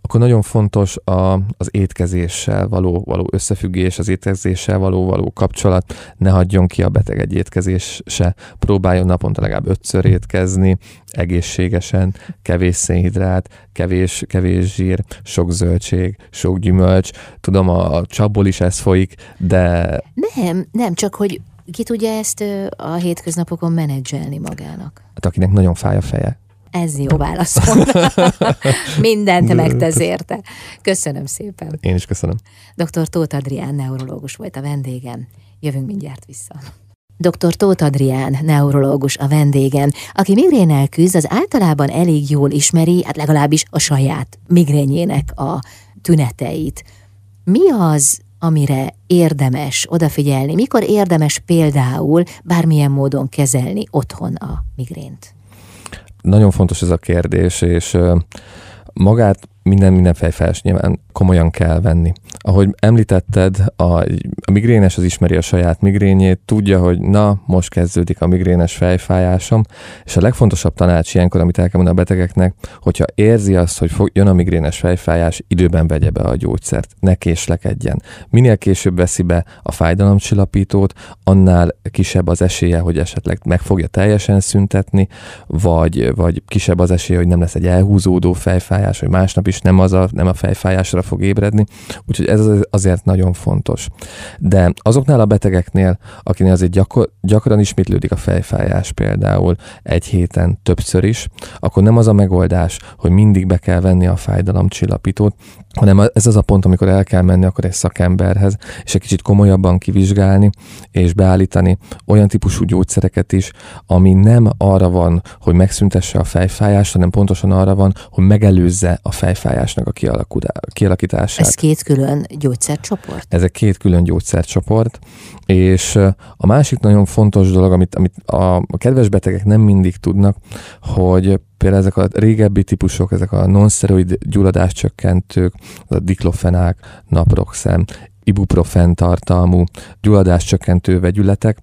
Akkor nagyon fontos a, az étkezéssel való, való összefüggés, az étkezéssel való, való kapcsolat, ne hagyjon ki a beteg egy étkezés próbáljon naponta legalább ötször étkezni, egészségesen, kevés szénhidrát, kevés, kevés zsír, sok zöldség, sok gyümölcs. Tudom, a, a csapból is ez folyik, de... Nem, nem, csak hogy ki tudja ezt a hétköznapokon menedzselni magának? Hát akinek nagyon fáj a feje. Ez jó válaszom. Mindent megtesz érte. Köszönöm szépen. Én is köszönöm. Dr. Tóth Adrián neurológus volt a vendégem. Jövünk mindjárt vissza. Dr. Tóth Adrián, neurológus a vendégen, aki migrénnel küzd, az általában elég jól ismeri, hát legalábbis a saját migrényének a tüneteit. Mi az, amire érdemes odafigyelni? Mikor érdemes például bármilyen módon kezelni otthon a migrént? Nagyon fontos ez a kérdés, és magát minden, minden fejfájás nyilván komolyan kell venni. Ahogy említetted, a, a migrénes az ismeri a saját migrényét, tudja, hogy na, most kezdődik a migrénes fejfájásom, és a legfontosabb tanács ilyenkor, amit el kell mondani a betegeknek, hogyha érzi azt, hogy fog, jön a migrénes fejfájás, időben vegye be a gyógyszert, ne késlekedjen. Minél később veszi be a fájdalomcsillapítót, annál kisebb az esélye, hogy esetleg meg fogja teljesen szüntetni, vagy, vagy kisebb az esélye, hogy nem lesz egy elhúzódó fejfájás, hogy másnap legalábbis nem, az a, nem a fejfájásra fog ébredni, úgyhogy ez azért nagyon fontos. De azoknál a betegeknél, akinél azért gyakor, gyakran ismétlődik a fejfájás például egy héten többször is, akkor nem az a megoldás, hogy mindig be kell venni a fájdalomcsillapítót, hanem ez az a pont, amikor el kell menni akkor egy szakemberhez, és egy kicsit komolyabban kivizsgálni, és beállítani olyan típusú gyógyszereket is, ami nem arra van, hogy megszüntesse a fejfájást, hanem pontosan arra van, hogy megelőzze a fejfájásnak a kialakítását. Ez két külön gyógyszercsoport? Ezek két külön gyógyszercsoport, és a másik nagyon fontos dolog, amit, amit a, a kedves betegek nem mindig tudnak, hogy például ezek a régebbi típusok, ezek a non-steroid gyulladáscsökkentők, a diklofenák, naproxen, ibuprofen tartalmú gyulladáscsökkentő vegyületek,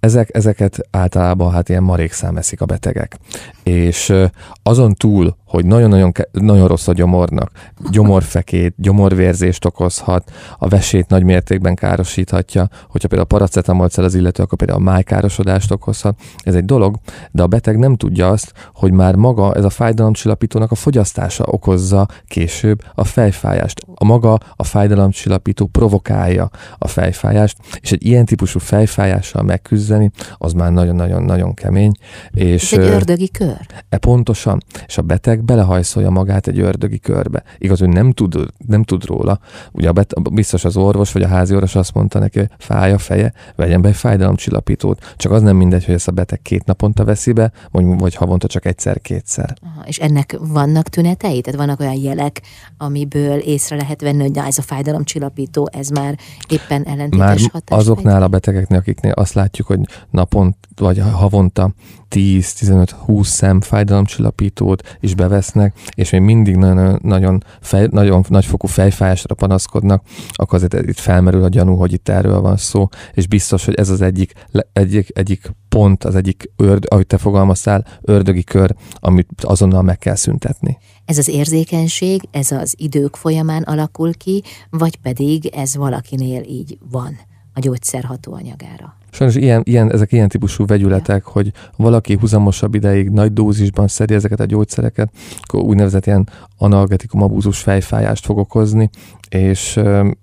ezek, ezeket általában hát ilyen marékszám eszik a betegek. És azon túl, hogy nagyon-nagyon nagyon rossz a gyomornak, gyomorfekét, gyomorvérzést okozhat, a vesét nagy mértékben károsíthatja, hogyha például paracetamol az illető, akkor például a májkárosodást okozhat. Ez egy dolog, de a beteg nem tudja azt, hogy már maga ez a fájdalomcsillapítónak a fogyasztása okozza később a fejfájást. A maga a fájdalomcsillapító provokálja a fejfájást, és egy ilyen típusú fejfájással megküzdeni, az már nagyon-nagyon-nagyon kemény. És, ez egy ördögi kör. E pontosan. És a beteg belehajszolja magát egy ördögi körbe. Igaz, hogy nem tud, nem tud róla. Ugye a bet- biztos az orvos vagy a házi orvos azt mondta neki, hogy fáj a feje, vegyen be egy fájdalomcsillapítót. Csak az nem mindegy, hogy ezt a beteg két naponta veszi be, vagy, vagy havonta csak egyszer-kétszer. És ennek vannak tünetei? Tehát vannak olyan jelek, amiből észre lehet venni, hogy ez a fájdalomcsillapító, ez már éppen ellentétes már hatás. azoknál a betegeknél, akiknél azt látjuk, hogy napont vagy havonta 10-15-20 szem fájdalomcsillapítót is bevesznek, és még mindig nagyon, nagyon, fej, nagyon nagyfokú fejfájásra panaszkodnak, akkor azért itt felmerül a gyanú, hogy itt erről van szó, és biztos, hogy ez az egyik, egyik, egyik pont, az egyik, örd, ahogy te fogalmaztál, ördögi kör, amit azonnal meg kell szüntetni. Ez az érzékenység, ez az idők folyamán alakul ki, vagy pedig ez valakinél így van a gyógyszer hatóanyagára? Sajnos ilyen, ilyen, ezek ilyen típusú vegyületek, hogy valaki huzamosabb ideig nagy dózisban szedi ezeket a gyógyszereket, akkor úgynevezett ilyen analgetikum abúzus fejfájást fog okozni, és,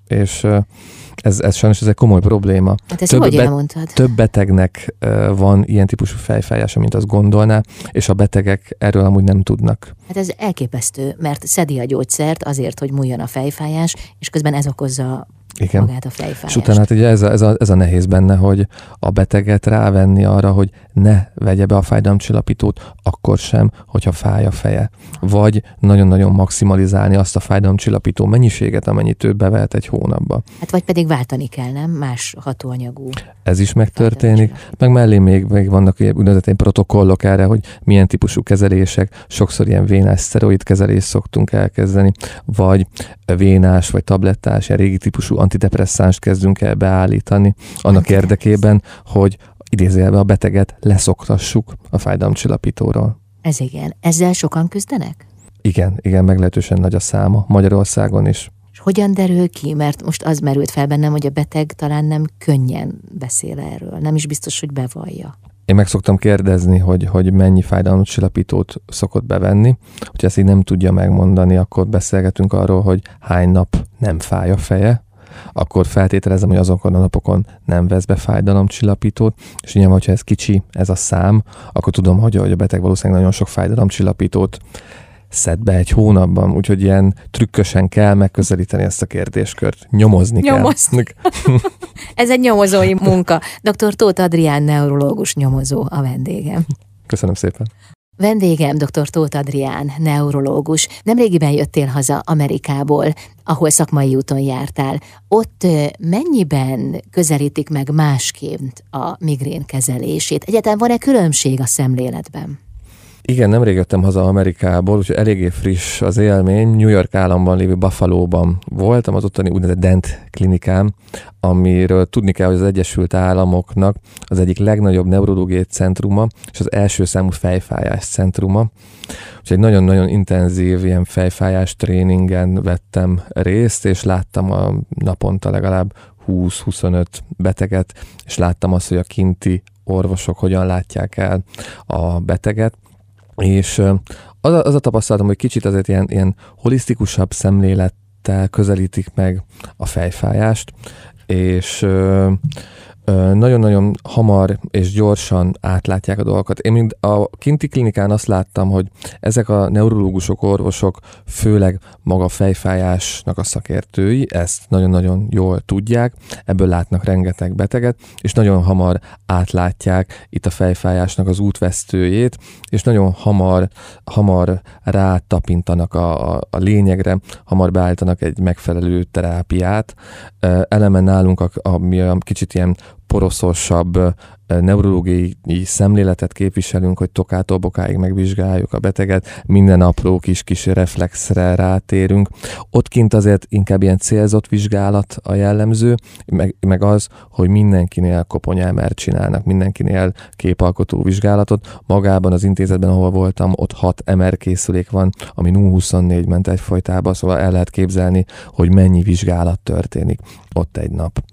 és ez, ez sajnos ez egy komoly probléma. Hát ezt több, hogy elmondtad? több betegnek van ilyen típusú fejfájása, mint azt gondolná, és a betegek erről amúgy nem tudnak. Hát ez elképesztő, mert szedi a gyógyszert azért, hogy múljon a fejfájás, és közben ez okozza igen. magát a fejfájást. És utána hát ugye ez a, ez, a, ez a nehéz benne, hogy a beteget rávenni arra, hogy ne vegye be a fájdalomcsillapítót, akkor sem, hogyha fáj a feje. Vagy nagyon-nagyon maximalizálni azt a fájdalomcsillapító mennyiséget, amennyit ő bevehet egy hónapba. Hát vagy pedig váltani kell, nem? Más hatóanyagú. Ez is megtörténik. Meg mellé még, még vannak úgynevezett protokollok erre, hogy milyen típusú kezelések. Sokszor ilyen vénás szteroid kezelést szoktunk elkezdeni, vagy vénás, vagy tablettás, ilyen régi típusú antidepresszánst kezdünk el beállítani, annak érdekében, hogy idézélve a beteget leszoktassuk a fájdalomcsillapítóról. Ez igen. Ezzel sokan küzdenek? Igen, igen, meglehetősen nagy a száma Magyarországon is. És hogyan derül ki? Mert most az merült fel bennem, hogy a beteg talán nem könnyen beszél erről, nem is biztos, hogy bevallja. Én meg szoktam kérdezni, hogy, hogy mennyi fájdalomcsillapítót szokott bevenni. Hogyha ezt így nem tudja megmondani, akkor beszélgetünk arról, hogy hány nap nem fáj a feje, akkor feltételezem, hogy azokon a napokon nem vesz be fájdalomcsillapítót, és nyilván, hogyha ez kicsi, ez a szám, akkor tudom, hogy, hogy a beteg valószínűleg nagyon sok fájdalomcsillapítót szed be egy hónapban, úgyhogy ilyen trükkösen kell megközelíteni ezt a kérdéskört. Nyomozni Nyomozni. kell. Ez egy nyomozói munka. Dr. Tóth Adrián, neurológus nyomozó a vendégem. Köszönöm szépen. Vendégem dr. Tóth Adrián, neurológus. Nemrégiben jöttél haza Amerikából, ahol szakmai úton jártál. Ott mennyiben közelítik meg másként a migrén kezelését? Egyáltalán van-e különbség a szemléletben? Igen, nemrég jöttem haza Amerikából, úgyhogy eléggé friss az élmény. New York államban lévő Buffalo-ban voltam, az ottani úgynevezett Dent klinikám, amiről tudni kell, hogy az Egyesült Államoknak az egyik legnagyobb neurológiai centruma, és az első számú fejfájás centruma. Úgyhogy egy nagyon-nagyon intenzív ilyen fejfájás tréningen vettem részt, és láttam a naponta legalább 20-25 beteget, és láttam azt, hogy a kinti orvosok hogyan látják el a beteget, és az a, az a tapasztalatom, hogy kicsit azért ilyen, ilyen holisztikusabb szemlélettel közelítik meg a fejfájást, és nagyon-nagyon hamar és gyorsan átlátják a dolgokat. Én mind a kinti klinikán azt láttam, hogy ezek a neurológusok, orvosok főleg maga fejfájásnak a szakértői, ezt nagyon-nagyon jól tudják, ebből látnak rengeteg beteget, és nagyon hamar átlátják itt a fejfájásnak az útvesztőjét, és nagyon hamar, hamar rátapintanak a, a, a lényegre, hamar beállítanak egy megfelelő terápiát. Elemen nálunk, ami kicsit ilyen poroszosabb neurológiai szemléletet képviselünk, hogy tokától bokáig megvizsgáljuk a beteget, minden apró kis-kis reflexre rátérünk. Ott kint azért inkább ilyen célzott vizsgálat a jellemző, meg, meg az, hogy mindenkinél koponyámert csinálnak, mindenkinél képalkotó vizsgálatot. Magában az intézetben, ahol voltam, ott 6 MR készülék van, ami 0-24 ment egyfolytában, szóval el lehet képzelni, hogy mennyi vizsgálat történik ott egy nap.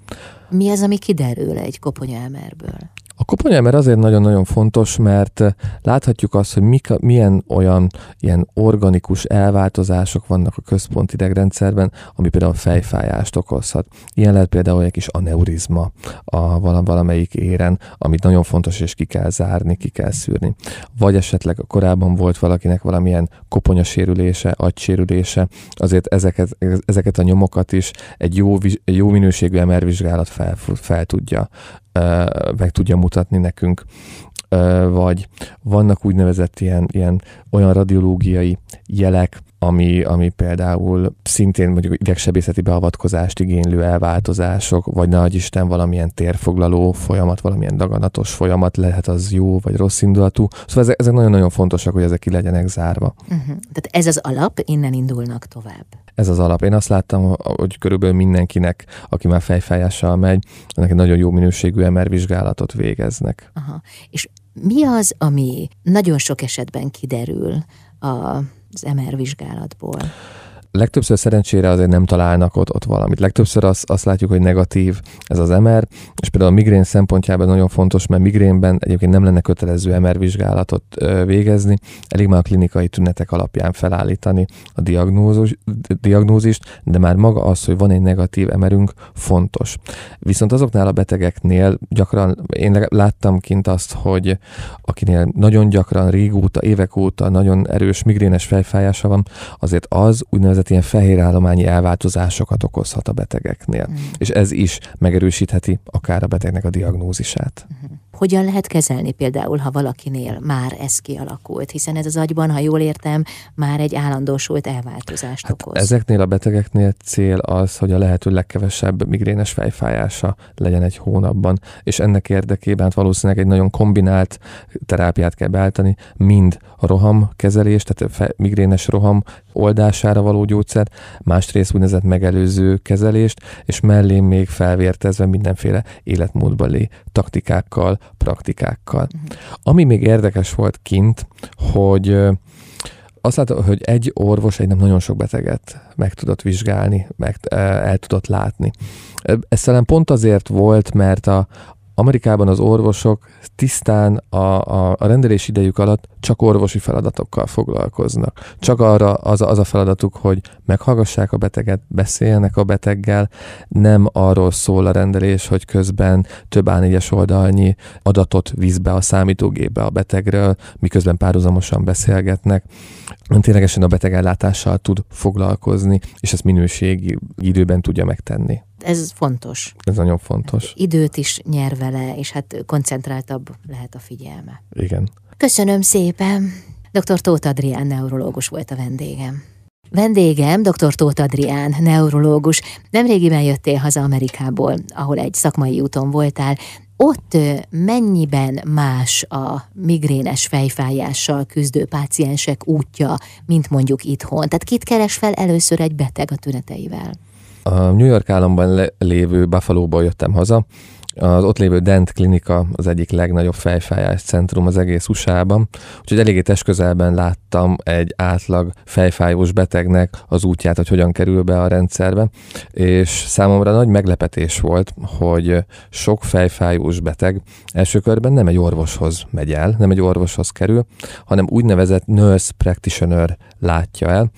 Mi az, ami kiderül egy koponyaemerből? A koponyaemer azért nagyon-nagyon fontos, mert láthatjuk azt, hogy mik, milyen olyan ilyen organikus elváltozások vannak a központi idegrendszerben, ami például fejfájást okozhat. Ilyen lehet például egy kis aneurizma a valamelyik éren, amit nagyon fontos, és ki kell zárni, ki kell szűrni. Vagy esetleg korábban volt valakinek valamilyen koponyasérülése, agysérülése, azért ezeket, ezeket a nyomokat is egy jó, jó minőségű emervizsgálat fel, fel tudja meg tudja mutatni nekünk, vagy vannak úgynevezett ilyen, ilyen olyan radiológiai jelek, ami, ami például szintén mondjuk idegsebészeti beavatkozást igénylő elváltozások, vagy nagy Isten valamilyen térfoglaló folyamat, valamilyen daganatos folyamat, lehet az jó vagy rossz indulatú. Szóval ezek, ezek nagyon-nagyon fontosak, hogy ezek ki legyenek zárva. Uh-huh. Tehát ez az alap, innen indulnak tovább. Ez az alap. Én azt láttam, hogy körülbelül mindenkinek, aki már fejfájással megy, egy nagyon jó minőségű MR vizsgálatot végeznek. Aha. És mi az, ami nagyon sok esetben kiderül a az MR vizsgálatból? Legtöbbször szerencsére azért nem találnak ott, ott valamit. Legtöbbször azt, azt látjuk, hogy negatív ez az MR, és például a migrén szempontjában nagyon fontos, mert migrénben egyébként nem lenne kötelező MR vizsgálatot végezni, elég már a klinikai tünetek alapján felállítani a diagnózus, diagnózist, de már maga az, hogy van egy negatív MR-ünk, fontos. Viszont azoknál a betegeknél gyakran, én láttam kint azt, hogy akinél nagyon gyakran, régóta, évek óta nagyon erős migrénes fejfájása van, azért az úgynevezett úgynevezett ilyen fehérállományi elváltozásokat okozhat a betegeknél. Mm. És ez is megerősítheti akár a betegnek a diagnózisát. Mm. Hogyan lehet kezelni például, ha valakinél már ez kialakult, hiszen ez az agyban, ha jól értem, már egy állandósult elváltozást hát okoz. Ezeknél a betegeknél cél az, hogy a lehető legkevesebb migrénes fejfájása legyen egy hónapban, és ennek érdekében hát valószínűleg egy nagyon kombinált terápiát kell beállítani, mind a roham kezelés, tehát a migrénes roham oldására való gyógyszer, másrészt úgynevezett megelőző kezelést, és mellé még felvértezve mindenféle életmódbeli taktikákkal, praktikákkal. Uh-huh. Ami még érdekes volt kint, hogy azt látom, hogy egy orvos egy nem nagyon sok beteget meg tudott vizsgálni, meg el tudott látni. Ez talán pont azért volt, mert a, Amerikában az orvosok tisztán a, a, a rendelés idejük alatt csak orvosi feladatokkal foglalkoznak. Csak arra az, az a feladatuk, hogy meghallgassák a beteget, beszéljenek a beteggel, nem arról szól a rendelés, hogy közben több A4-es oldalnyi adatot visz be a számítógépbe a betegről, miközben párhuzamosan beszélgetnek. Ténylegesen a betegellátással tud foglalkozni, és ezt minőségi időben tudja megtenni ez fontos. Ez nagyon fontos. Időt is nyer vele, és hát koncentráltabb lehet a figyelme. Igen. Köszönöm szépen. Dr. Tóth Adrián neurológus volt a vendégem. Vendégem dr. Tóth Adrián, neurológus. Nemrégiben jöttél haza Amerikából, ahol egy szakmai úton voltál. Ott mennyiben más a migrénes fejfájással küzdő páciensek útja, mint mondjuk itthon? Tehát kit keres fel először egy beteg a tüneteivel? A New York államban lévő Buffalo-ból jöttem haza, Az ott lévő Dent Klinika az egyik legnagyobb fejfájás centrum az egész USA-ban, úgyhogy eléggé testközelben láttam egy átlag fejfájós betegnek az útját, hogy hogyan kerül be a rendszerbe, és számomra nagy meglepetés volt, hogy sok fejfájós beteg első körben nem egy orvoshoz megy el, nem egy orvoshoz kerül, hanem úgynevezett nurse practitioner látja el.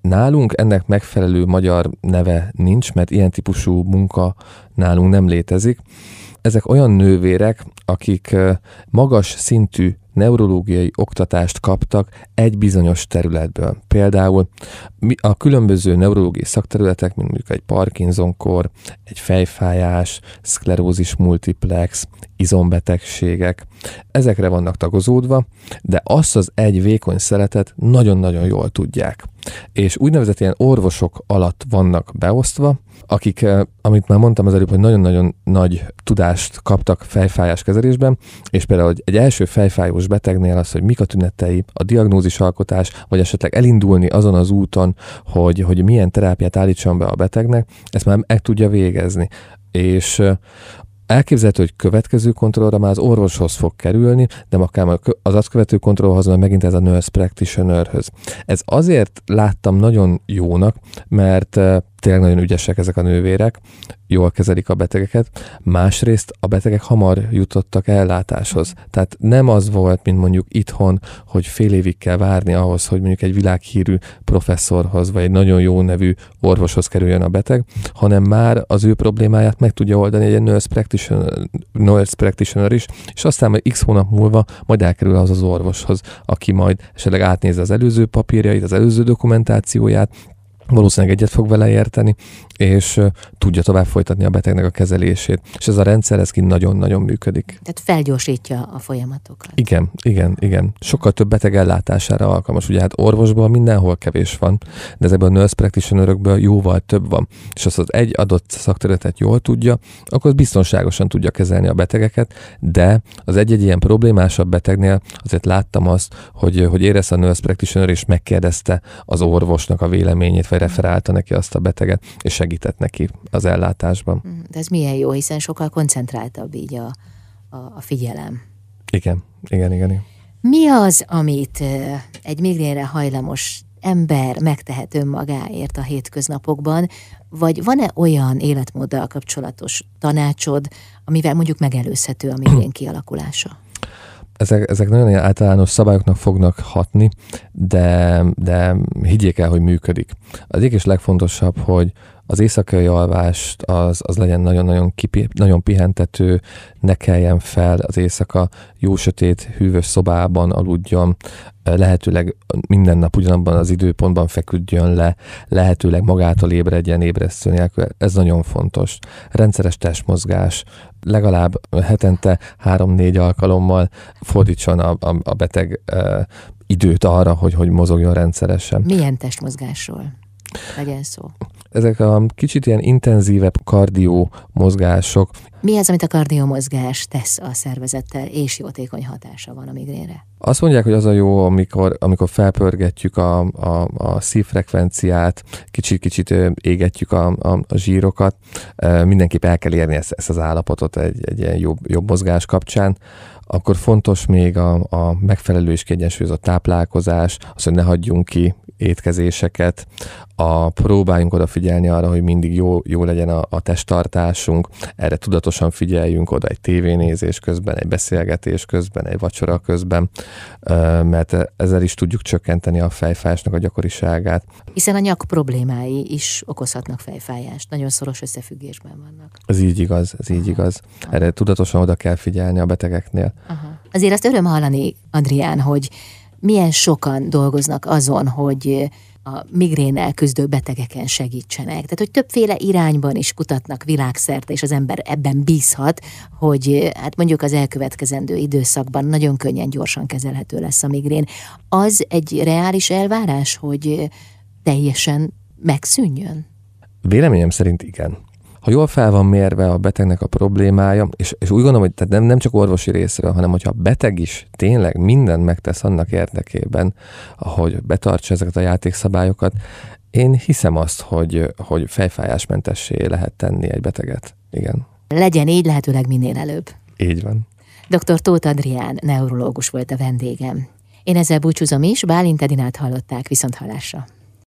Nálunk ennek megfelelő magyar neve nincs, mert ilyen típusú munka nálunk nem létezik. Ezek olyan nővérek, akik magas szintű neurológiai oktatást kaptak egy bizonyos területből. Például a különböző neurológiai szakterületek, mint mondjuk egy Parkinson-kor, egy fejfájás, szklerózis multiplex, izombetegségek, ezekre vannak tagozódva, de azt az egy vékony szeletet nagyon-nagyon jól tudják. És úgynevezett ilyen orvosok alatt vannak beosztva, akik, eh, amit már mondtam az előbb, hogy nagyon-nagyon nagy tudást kaptak fejfájás kezelésben, és például egy első fejfájós betegnél az, hogy mik a tünetei, a diagnózis alkotás, vagy esetleg elindulni azon az úton, hogy, hogy milyen terápiát állítson be a betegnek, ezt már meg tudja végezni. És eh, elképzelhető, hogy következő kontrollra már az orvoshoz fog kerülni, de akár az azt követő kontrollhoz, mert megint ez a nurse practitionerhöz. Ez azért láttam nagyon jónak, mert eh, tényleg nagyon ügyesek ezek a nővérek, jól kezelik a betegeket, másrészt a betegek hamar jutottak ellátáshoz. Tehát nem az volt, mint mondjuk itthon, hogy fél évig kell várni ahhoz, hogy mondjuk egy világhírű professzorhoz, vagy egy nagyon jó nevű orvoshoz kerüljön a beteg, hanem már az ő problémáját meg tudja oldani egy nurse practitioner, nurse practitioner is, és aztán majd x hónap múlva majd elkerül az az orvoshoz, aki majd esetleg átnézze az előző papírjait, az előző dokumentációját, valószínűleg egyet fog vele érteni, és tudja tovább folytatni a betegnek a kezelését. És ez a rendszer, ez ki nagyon-nagyon működik. Tehát felgyorsítja a folyamatokat. Igen, igen, igen. Sokkal több beteg ellátására alkalmas. Ugye hát orvosban mindenhol kevés van, de ezekben a nurse practitioner jóval több van. És az az egy adott szakterületet jól tudja, akkor biztonságosan tudja kezelni a betegeket, de az egy-egy ilyen problémásabb betegnél azért láttam azt, hogy, hogy érez a nurse practitioner és megkérdezte az orvosnak a véleményét, vagy referálta neki azt a beteget, és segített neki az ellátásban. Mm, de ez milyen jó, hiszen sokkal koncentráltabb így a, a, a figyelem. Igen, igen, igen, igen. Mi az, amit egy migrénre hajlamos ember megtehet önmagáért a hétköznapokban, vagy van-e olyan életmóddal kapcsolatos tanácsod, amivel mondjuk megelőzhető a migrén kialakulása? Ezek, ezek nagyon általános szabályoknak fognak hatni, de, de higgyék el, hogy működik. Az egyik és legfontosabb, hogy az éjszakai alvást az, az legyen nagyon-nagyon kipi, nagyon pihentető, ne keljen fel az éjszaka, jó sötét, hűvös szobában aludjon, lehetőleg minden nap ugyanabban az időpontban feküdjön le, lehetőleg magától ébredjen ébresztő nélkül. Ez nagyon fontos. Rendszeres testmozgás, legalább hetente három-négy alkalommal fordítson a, a, a beteg uh, időt arra, hogy, hogy mozogjon rendszeresen. Milyen testmozgásról legyen szó? Ezek a kicsit ilyen intenzívebb kardió mozgások. Mi az, amit a kardiomozgás tesz a szervezettel, és jótékony hatása van a migrénre? Azt mondják, hogy az a jó, amikor, amikor felpörgetjük a, a, a szívfrekvenciát, kicsit-kicsit égetjük a, a, a zsírokat, mindenképp el kell érni ezt, ezt az állapotot egy, egy ilyen jobb, jobb mozgás kapcsán akkor fontos még a, a megfelelő és kiegyensúlyozott táplálkozás, az, hogy ne hagyjunk ki étkezéseket, a próbáljunk odafigyelni arra, hogy mindig jó, jó legyen a, a testtartásunk, erre tudatosan figyeljünk oda egy tévénézés közben, egy beszélgetés közben, egy vacsora közben, mert ezzel is tudjuk csökkenteni a fejfájásnak a gyakoriságát. Hiszen a nyak problémái is okozhatnak fejfájást, nagyon szoros összefüggésben vannak. Ez így igaz, ez így igaz. Erre tudatosan oda kell figyelni a betegeknél. Aha. Azért azt öröm hallani, Adrián, hogy milyen sokan dolgoznak azon, hogy a migrénnel küzdő betegeken segítsenek. Tehát, hogy többféle irányban is kutatnak világszerte, és az ember ebben bízhat, hogy hát mondjuk az elkövetkezendő időszakban nagyon könnyen, gyorsan kezelhető lesz a migrén. Az egy reális elvárás, hogy teljesen megszűnjön? Véleményem szerint igen ha jól fel van mérve a betegnek a problémája, és, és úgy gondolom, hogy tehát nem, nem csak orvosi részről, hanem hogyha a beteg is tényleg mindent megtesz annak érdekében, hogy betartsa ezeket a játékszabályokat, én hiszem azt, hogy, hogy fejfájásmentessé lehet tenni egy beteget. Igen. Legyen így lehetőleg minél előbb. Így van. Dr. Tóth Adrián, neurológus volt a vendégem. Én ezzel búcsúzom is, Bálint Edinát hallották, viszont hallásra.